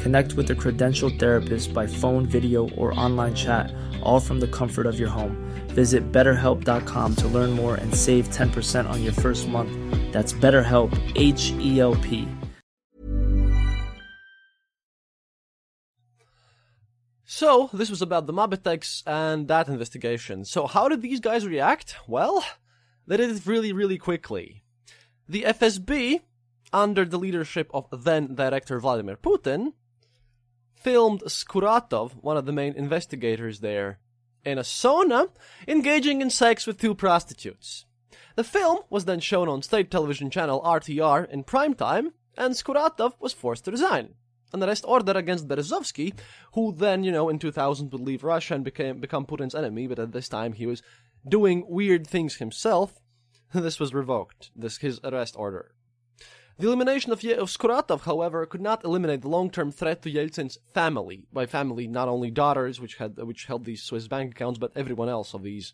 E: Connect with a credentialed therapist by phone, video, or online chat, all from the comfort of your home. Visit betterhelp.com to learn more and save 10% on your first month. That's BetterHelp, H E L P.
C: So, this was about the Mabetex and that investigation. So, how did these guys react? Well, they did it really, really quickly. The FSB, under the leadership of then director Vladimir Putin, filmed Skuratov, one of the main investigators there, in a sauna, engaging in sex with two prostitutes. The film was then shown on state television channel RTR in prime time, and Skuratov was forced to resign an arrest order against Berezovsky, who then, you know, in 2000 would leave Russia and became become Putin's enemy, but at this time he was doing weird things himself. this was revoked, this his arrest order. The elimination of, Ye- of Skuratov, however, could not eliminate the long-term threat to Yeltsin's family. By family, not only daughters, which had which held these Swiss bank accounts, but everyone else of these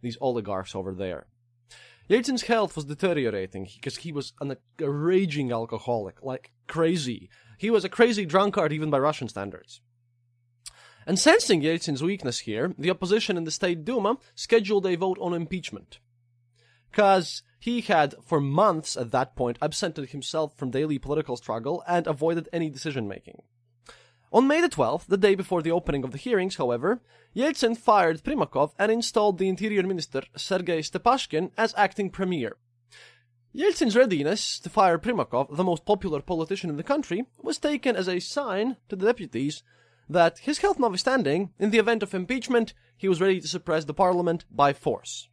C: these oligarchs over there. Yeltsin's health was deteriorating because he was an, a raging alcoholic, like crazy. He was a crazy drunkard even by Russian standards. And sensing Yeltsin's weakness here, the opposition in the State Duma scheduled a vote on impeachment. Because he had, for months at that point, absented himself from daily political struggle and avoided any decision making. On May the 12th, the day before the opening of the hearings, however, Yeltsin fired Primakov and installed the Interior Minister Sergei Stepashin as acting premier. Yeltsin's readiness to fire Primakov, the most popular politician in the country, was taken as a sign to the deputies that, his health notwithstanding, in the event of impeachment, he was ready to suppress the parliament by force.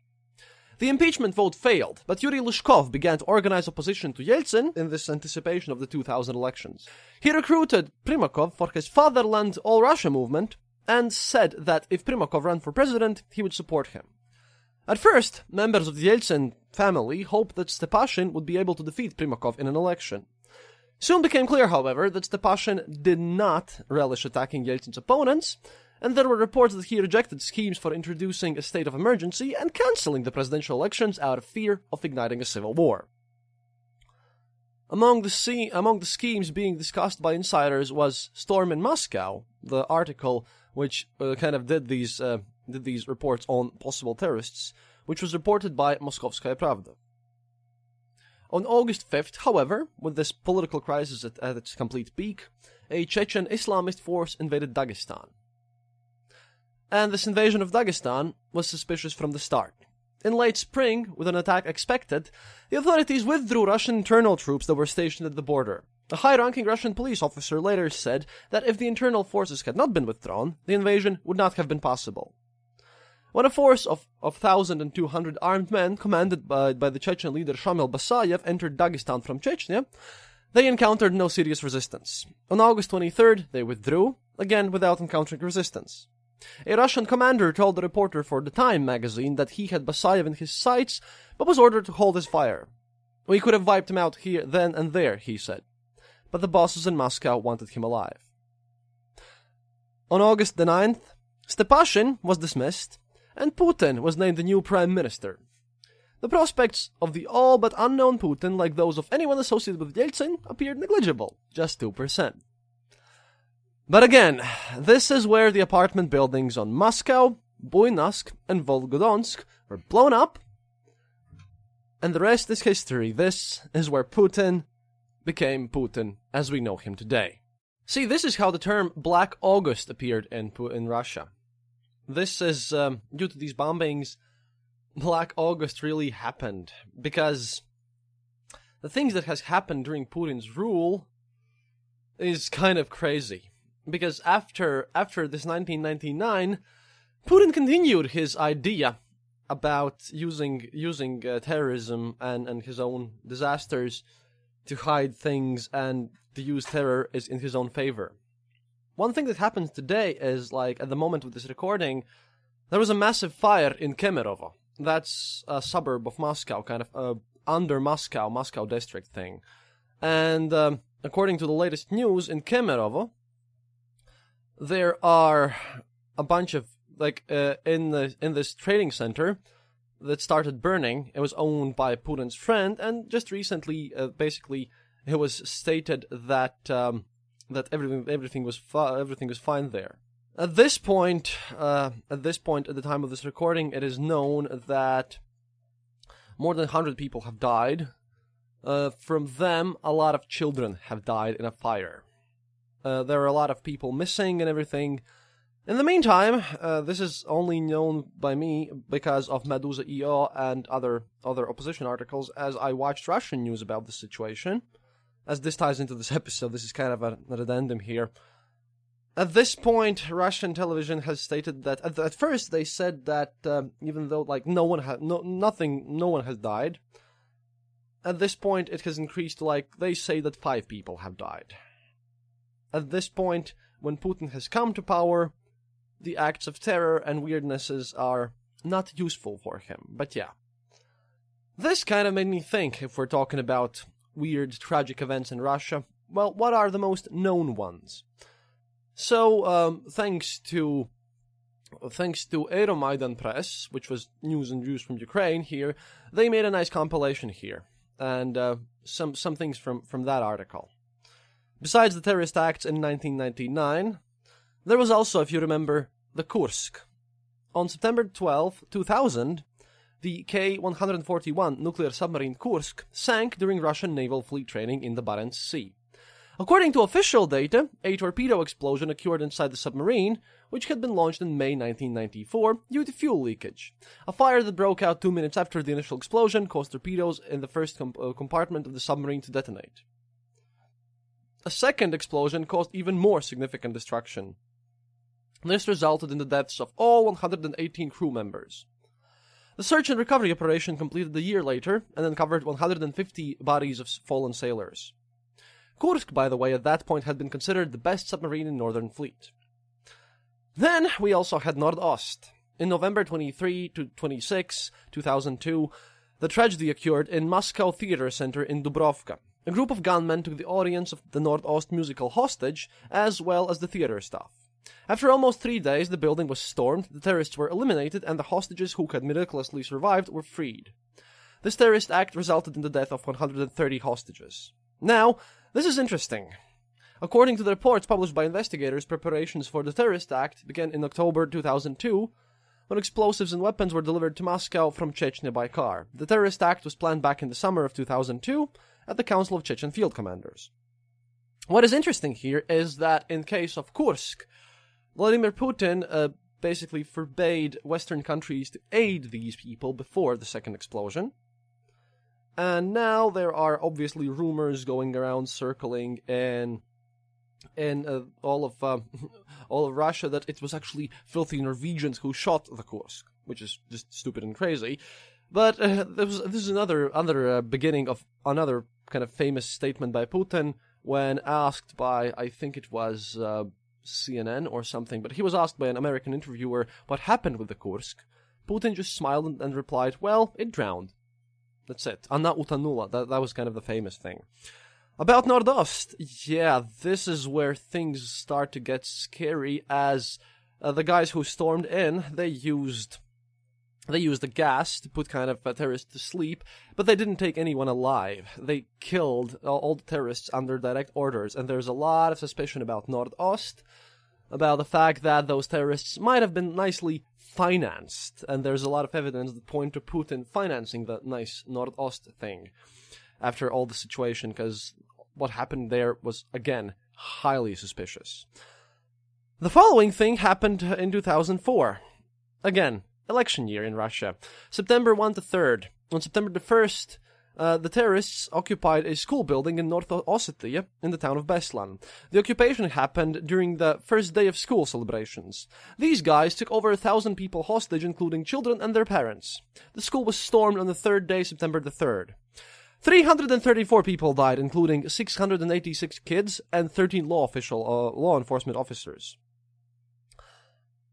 C: The impeachment vote failed, but Yuri Luzhkov began to organize opposition to Yeltsin in this anticipation of the 2000 elections. He recruited Primakov for his Fatherland All Russia movement and said that if Primakov ran for president, he would support him. At first, members of the Yeltsin family hoped that Stepashin would be able to defeat Primakov in an election. Soon became clear, however, that Stepashin did not relish attacking Yeltsin's opponents, and there were reports that he rejected schemes for introducing a state of emergency and cancelling the presidential elections out of fear of igniting a civil war. Among the, se- among the schemes being discussed by insiders was Storm in Moscow, the article which uh, kind of did these uh, did these reports on possible terrorists, which was reported by Moskovskaya Pravda. On August 5th, however, with this political crisis at, at its complete peak, a Chechen Islamist force invaded Dagestan. And this invasion of Dagestan was suspicious from the start. In late spring, with an attack expected, the authorities withdrew Russian internal troops that were stationed at the border. A high ranking Russian police officer later said that if the internal forces had not been withdrawn, the invasion would not have been possible. When a force of, of 1,200 armed men, commanded by, by the Chechen leader Shamil Basayev, entered Dagestan from Chechnya, they encountered no serious resistance. On August 23rd, they withdrew, again without encountering resistance. A Russian commander told the reporter for the Time magazine that he had Basayev in his sights, but was ordered to hold his fire. We could have wiped him out here, then and there, he said. But the bosses in Moscow wanted him alive. On August the 9th, Stepashin was dismissed, and Putin was named the new prime minister. The prospects of the all but unknown Putin, like those of anyone associated with Yeltsin, appeared negligible, just 2%. But again, this is where the apartment buildings on Moscow, Buynaksk, and Volgodonsk were blown up, and the rest is history. This is where Putin became Putin as we know him today. See, this is how the term Black August appeared in, in Russia. This is um, due to these bombings. Black August really happened because the things that has happened during Putin's rule is kind of crazy. Because after after this 1999, Putin continued his idea about using using uh, terrorism and, and his own disasters to hide things and to use terror is in his own favor. One thing that happens today is like at the moment with this recording, there was a massive fire in Kemerovo. That's a suburb of Moscow, kind of uh, under Moscow, Moscow district thing. And um, according to the latest news in Kemerovo, there are a bunch of like uh, in the in this trading center that started burning. It was owned by Putin's friend, and just recently, uh, basically, it was stated that um, that everything everything was everything was fine there. At this point, uh, at this point, at the time of this recording, it is known that more than hundred people have died. Uh, from them, a lot of children have died in a fire. Uh, there are a lot of people missing and everything. In the meantime, uh, this is only known by me because of Meduza.io and other other opposition articles. As I watched Russian news about the situation, as this ties into this episode, this is kind of a, an addendum here. At this point, Russian television has stated that at, at first they said that um, even though like no one had no nothing, no one has died. At this point, it has increased like they say that five people have died. At this point, when Putin has come to power, the acts of terror and weirdnesses are not useful for him. But yeah. This kind of made me think if we're talking about weird, tragic events in Russia, well, what are the most known ones? So, um, thanks to thanks to Euromaidan Press, which was news and views from Ukraine here, they made a nice compilation here, and uh, some some things from from that article. Besides the terrorist acts in 1999, there was also, if you remember, the Kursk. On September 12, 2000, the K-141 nuclear submarine Kursk sank during Russian naval fleet training in the Barents Sea. According to official data, a torpedo explosion occurred inside the submarine, which had been launched in May 1994 due to fuel leakage. A fire that broke out two minutes after the initial explosion caused torpedoes in the first uh, compartment of the submarine to detonate. A second explosion caused even more significant destruction. This resulted in the deaths of all 118 crew members. The search and recovery operation completed a year later and uncovered 150 bodies of fallen sailors. Kursk, by the way, at that point had been considered the best submarine in Northern Fleet. Then we also had Nordost. In November 23 to 26, 2002, the tragedy occurred in Moscow Theater Center in Dubrovka. A group of gunmen took the audience of the Nordost musical hostage, as well as the theater staff. After almost three days, the building was stormed, the terrorists were eliminated, and the hostages who had miraculously survived were freed. This terrorist act resulted in the death of 130 hostages. Now, this is interesting. According to the reports published by investigators, preparations for the terrorist act began in October 2002 when explosives and weapons were delivered to Moscow from Chechnya by car. The terrorist act was planned back in the summer of 2002 at the Council of Chechen Field Commanders. What is interesting here is that in case of Kursk, Vladimir Putin uh, basically forbade Western countries to aid these people before the second explosion. And now there are obviously rumors going around circling in in uh, all of uh, all of Russia that it was actually filthy Norwegians who shot the Kursk, which is just stupid and crazy. But uh, this, this is another another uh, beginning of another kind of famous statement by Putin when asked by I think it was uh, CNN or something, but he was asked by an American interviewer what happened with the Kursk. Putin just smiled and, and replied, "Well, it drowned." That's it. Anna utanula. That that was kind of the famous thing. About Nordost, yeah, this is where things start to get scary as uh, the guys who stormed in, they used they used the gas to put kind of terrorists to sleep, but they didn't take anyone alive. They killed all the terrorists under direct orders, and there's a lot of suspicion about Nordost, about the fact that those terrorists might have been nicely financed, and there's a lot of evidence that point to Putin financing the nice Nordost thing after all the situation, because what happened there was, again, highly suspicious. The following thing happened in 2004. Again, election year in Russia. September 1 to 3rd. On September the 1st, uh, the terrorists occupied a school building in North Ossetia in the town of Beslan. The occupation happened during the first day of school celebrations. These guys took over a thousand people hostage, including children and their parents. The school was stormed on the third day, September the 3rd. 334 people died, including 686 kids and 13 law official uh, law enforcement officers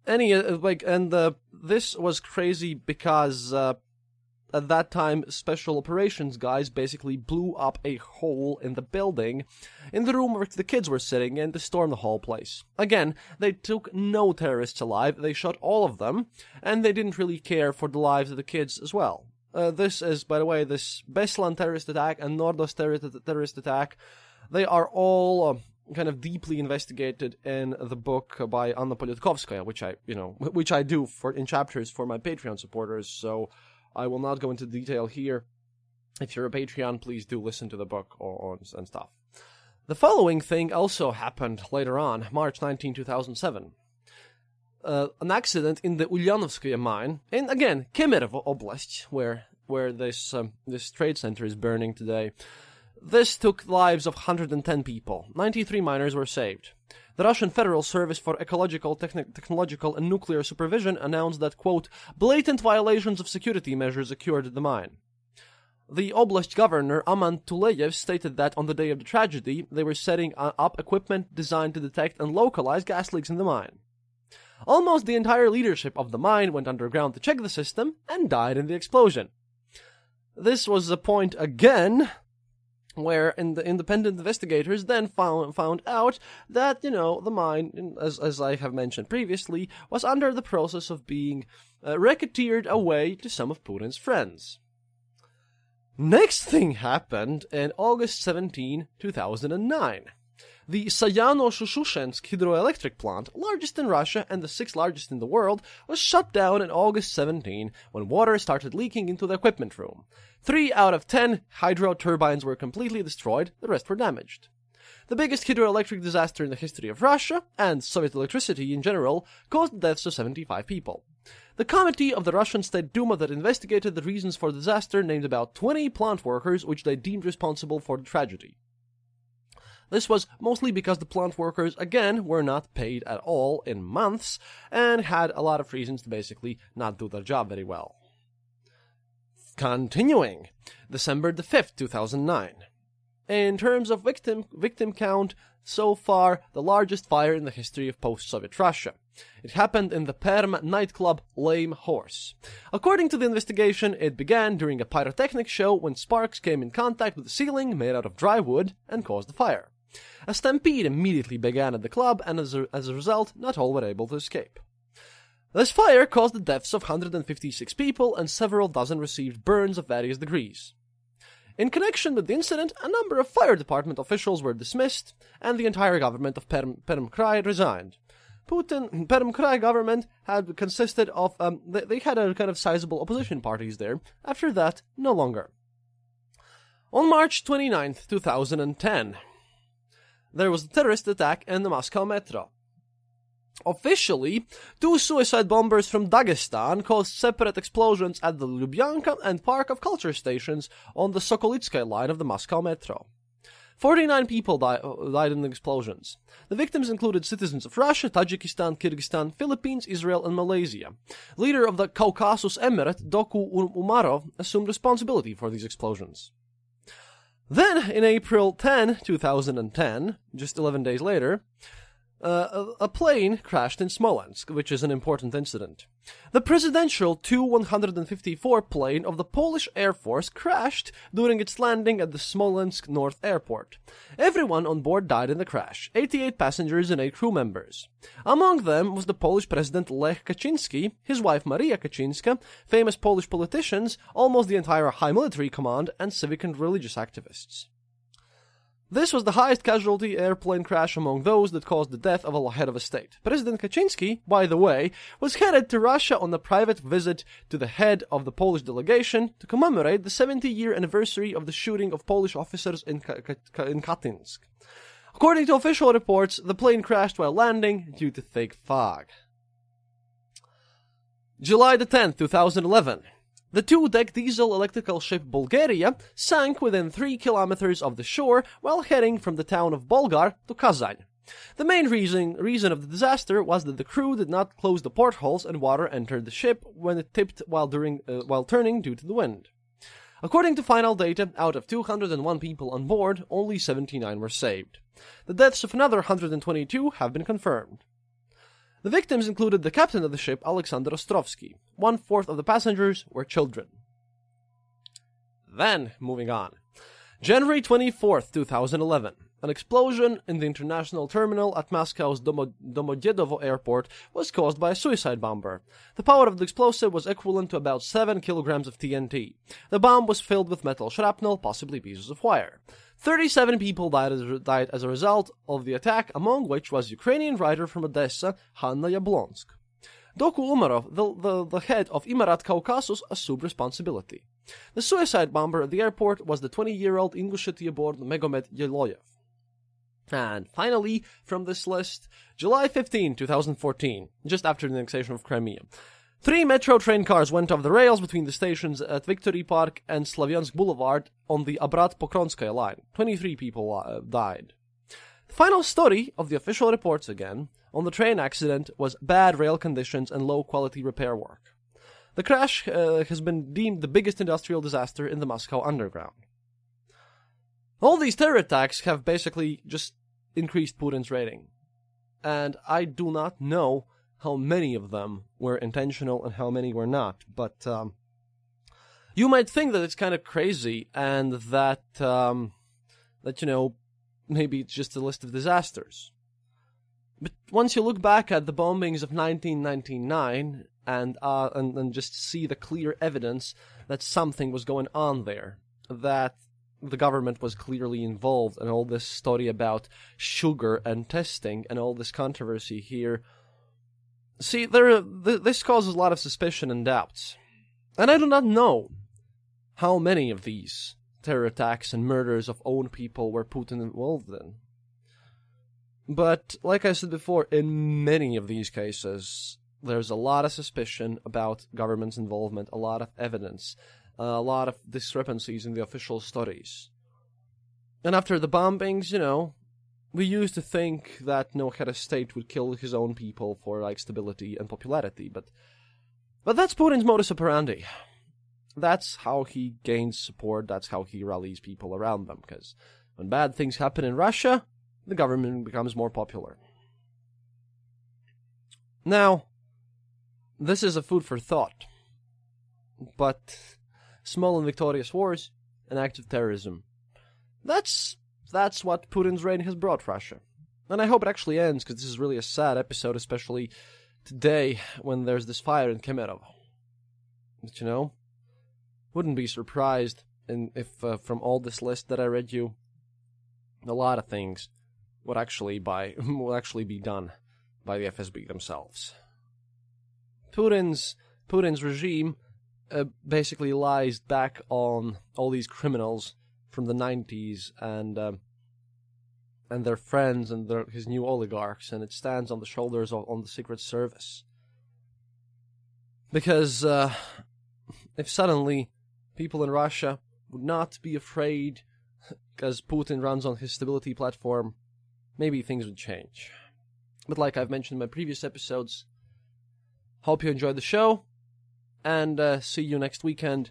C: any uh, like and this was crazy because uh, at that time special operations guys basically blew up a hole in the building in the room where the kids were sitting and to storm the whole place. Again they took no terrorists alive they shot all of them and they didn't really care for the lives of the kids as well. Uh, this is by the way this beslan terrorist attack and nordos terrorist attack they are all uh, kind of deeply investigated in the book by Anna Politkovskaya, which I, you know, which I do for in chapters for my Patreon supporters. So I will not go into detail here. If you're a Patreon, please do listen to the book or, or and stuff. The following thing also happened later on, March 19, 2007. Uh, an accident in the Ulyanovskaya mine, and again, Kemerovo Oblast, where where this um, this trade center is burning today. This took lives of 110 people. 93 miners were saved. The Russian Federal Service for Ecological, Techn- Technological and Nuclear Supervision announced that, quote, blatant violations of security measures occurred at the mine. The Oblast governor, Aman Tuleyev, stated that on the day of the tragedy, they were setting up equipment designed to detect and localize gas leaks in the mine. Almost the entire leadership of the mine went underground to check the system and died in the explosion. This was a point again where in the independent investigators then found found out that you know the mine as as I have mentioned previously was under the process of being uh, racketeered away to some of Putin's friends. Next thing happened in August 17, 2009. The Sayano-Shushensk hydroelectric plant, largest in Russia and the sixth largest in the world, was shut down in August 17 when water started leaking into the equipment room. Three out of ten hydro turbines were completely destroyed, the rest were damaged. The biggest hydroelectric disaster in the history of Russia, and Soviet electricity in general, caused the deaths of 75 people. The committee of the Russian State Duma that investigated the reasons for the disaster named about 20 plant workers which they deemed responsible for the tragedy. This was mostly because the plant workers, again, were not paid at all in months and had a lot of reasons to basically not do their job very well. Continuing, December the 5th, 2009. In terms of victim, victim count, so far the largest fire in the history of post-Soviet Russia. It happened in the Perm nightclub Lame Horse. According to the investigation, it began during a pyrotechnic show when sparks came in contact with the ceiling made out of dry wood and caused the fire. A stampede immediately began at the club, and as a, as a result, not all were able to escape. This fire caused the deaths of 156 people, and several dozen received burns of various degrees. In connection with the incident, a number of fire department officials were dismissed, and the entire government of Perm, Perm Krai resigned. Putin, Perm Krai government had consisted of, um, they, they had a kind of sizable opposition parties there. After that, no longer. On March 29th, 2010, there was a terrorist attack in the Moscow metro. Officially, two suicide bombers from Dagestan caused separate explosions at the Lubyanka and Park of Culture stations on the Sokolitskaya line of the Moscow metro. 49 people di- uh, died in the explosions. The victims included citizens of Russia, Tajikistan, Kyrgyzstan, Philippines, Israel, and Malaysia. Leader of the Caucasus Emirate, Doku Umarov, assumed responsibility for these explosions. Then, in April 10, 2010, just 11 days later, uh, a, plane crashed in Smolensk, which is an important incident. The presidential Tu-154 plane of the Polish Air Force crashed during its landing at the Smolensk North Airport. Everyone on board died in the crash, 88 passengers and 8 crew members. Among them was the Polish President Lech Kaczynski, his wife Maria Kaczynska, famous Polish politicians, almost the entire high military command, and civic and religious activists. This was the highest casualty airplane crash among those that caused the death of a head of a state. President Kaczynski, by the way, was headed to Russia on a private visit to the head of the Polish delegation to commemorate the 70 year anniversary of the shooting of Polish officers in, Ka- Ka- in Katinsk. According to official reports, the plane crashed while landing due to thick fog. July the 10th, 2011. The two-deck diesel electrical ship Bulgaria sank within three kilometers of the shore while heading from the town of Bolgar to Kazan. The main reason, reason of the disaster was that the crew did not close the portholes and water entered the ship when it tipped while, during, uh, while turning due to the wind. According to final data, out of 201 people on board, only 79 were saved. The deaths of another 122 have been confirmed. The victims included the captain of the ship, Alexander Ostrovsky. One fourth of the passengers were children. Then, moving on. January 24th, 2011. An explosion in the international terminal at Moscow's Domo- Domodedovo airport was caused by a suicide bomber. The power of the explosive was equivalent to about 7 kilograms of TNT. The bomb was filled with metal shrapnel, possibly pieces of wire. 37 people died as, died as a result of the attack, among which was Ukrainian writer from Odessa, Hanna Yablonsk. Doku Umarov, the, the, the head of Imarat Caucasus, assumed responsibility. The suicide bomber at the airport was the 20-year-old Ingushetia-born Megomed Yeloyev. And finally, from this list, July 15, 2014, just after the annexation of Crimea. Three metro train cars went off the rails between the stations at Victory Park and Slavyansk Boulevard on the Abrat Pokronskaya line. 23 people uh, died. The final story of the official reports again on the train accident was bad rail conditions and low quality repair work. The crash uh, has been deemed the biggest industrial disaster in the Moscow underground. All these terror attacks have basically just increased Putin's rating. And I do not know how many of them were intentional and how many were not. But um, you might think that it's kind of crazy and that um, that you know maybe it's just a list of disasters. But once you look back at the bombings of 1999 and uh, and, and just see the clear evidence that something was going on there, that the government was clearly involved, and all this story about sugar and testing and all this controversy here See, there th- this causes a lot of suspicion and doubts. And I do not know how many of these terror attacks and murders of own people were Putin involved in. But, like I said before, in many of these cases, there's a lot of suspicion about government's involvement, a lot of evidence, uh, a lot of discrepancies in the official studies. And after the bombings, you know, we used to think that no head of state would kill his own people for like stability and popularity, but but that's Putin's modus operandi. That's how he gains support. That's how he rallies people around them. Because when bad things happen in Russia, the government becomes more popular. Now, this is a food for thought. But small and victorious wars, an act of terrorism. That's that's what Putin's reign has brought Russia. And I hope it actually ends, because this is really a sad episode, especially today when there's this fire in Kemerovo. But you know, wouldn't be surprised if uh, from all this list that I read you, a lot of things would actually by will actually be done by the FSB themselves. Putin's Putin's regime uh, basically lies back on all these criminals from the 90s and uh, and their friends and their, his new oligarchs, and it stands on the shoulders of on the Secret Service. Because uh, if suddenly people in Russia would not be afraid because Putin runs on his stability platform, maybe things would change. But like I've mentioned in my previous episodes, hope you enjoyed the show, and uh, see you next weekend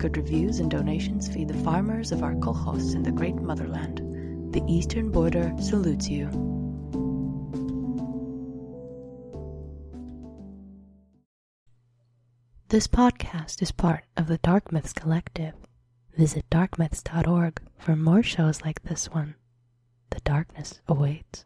F: Good reviews and donations feed the farmers of our kolkhoz in the great motherland. The Eastern Border salutes you. This podcast is part of the Dark Myths Collective. Visit darkmyths.org for more shows like this one. The darkness awaits.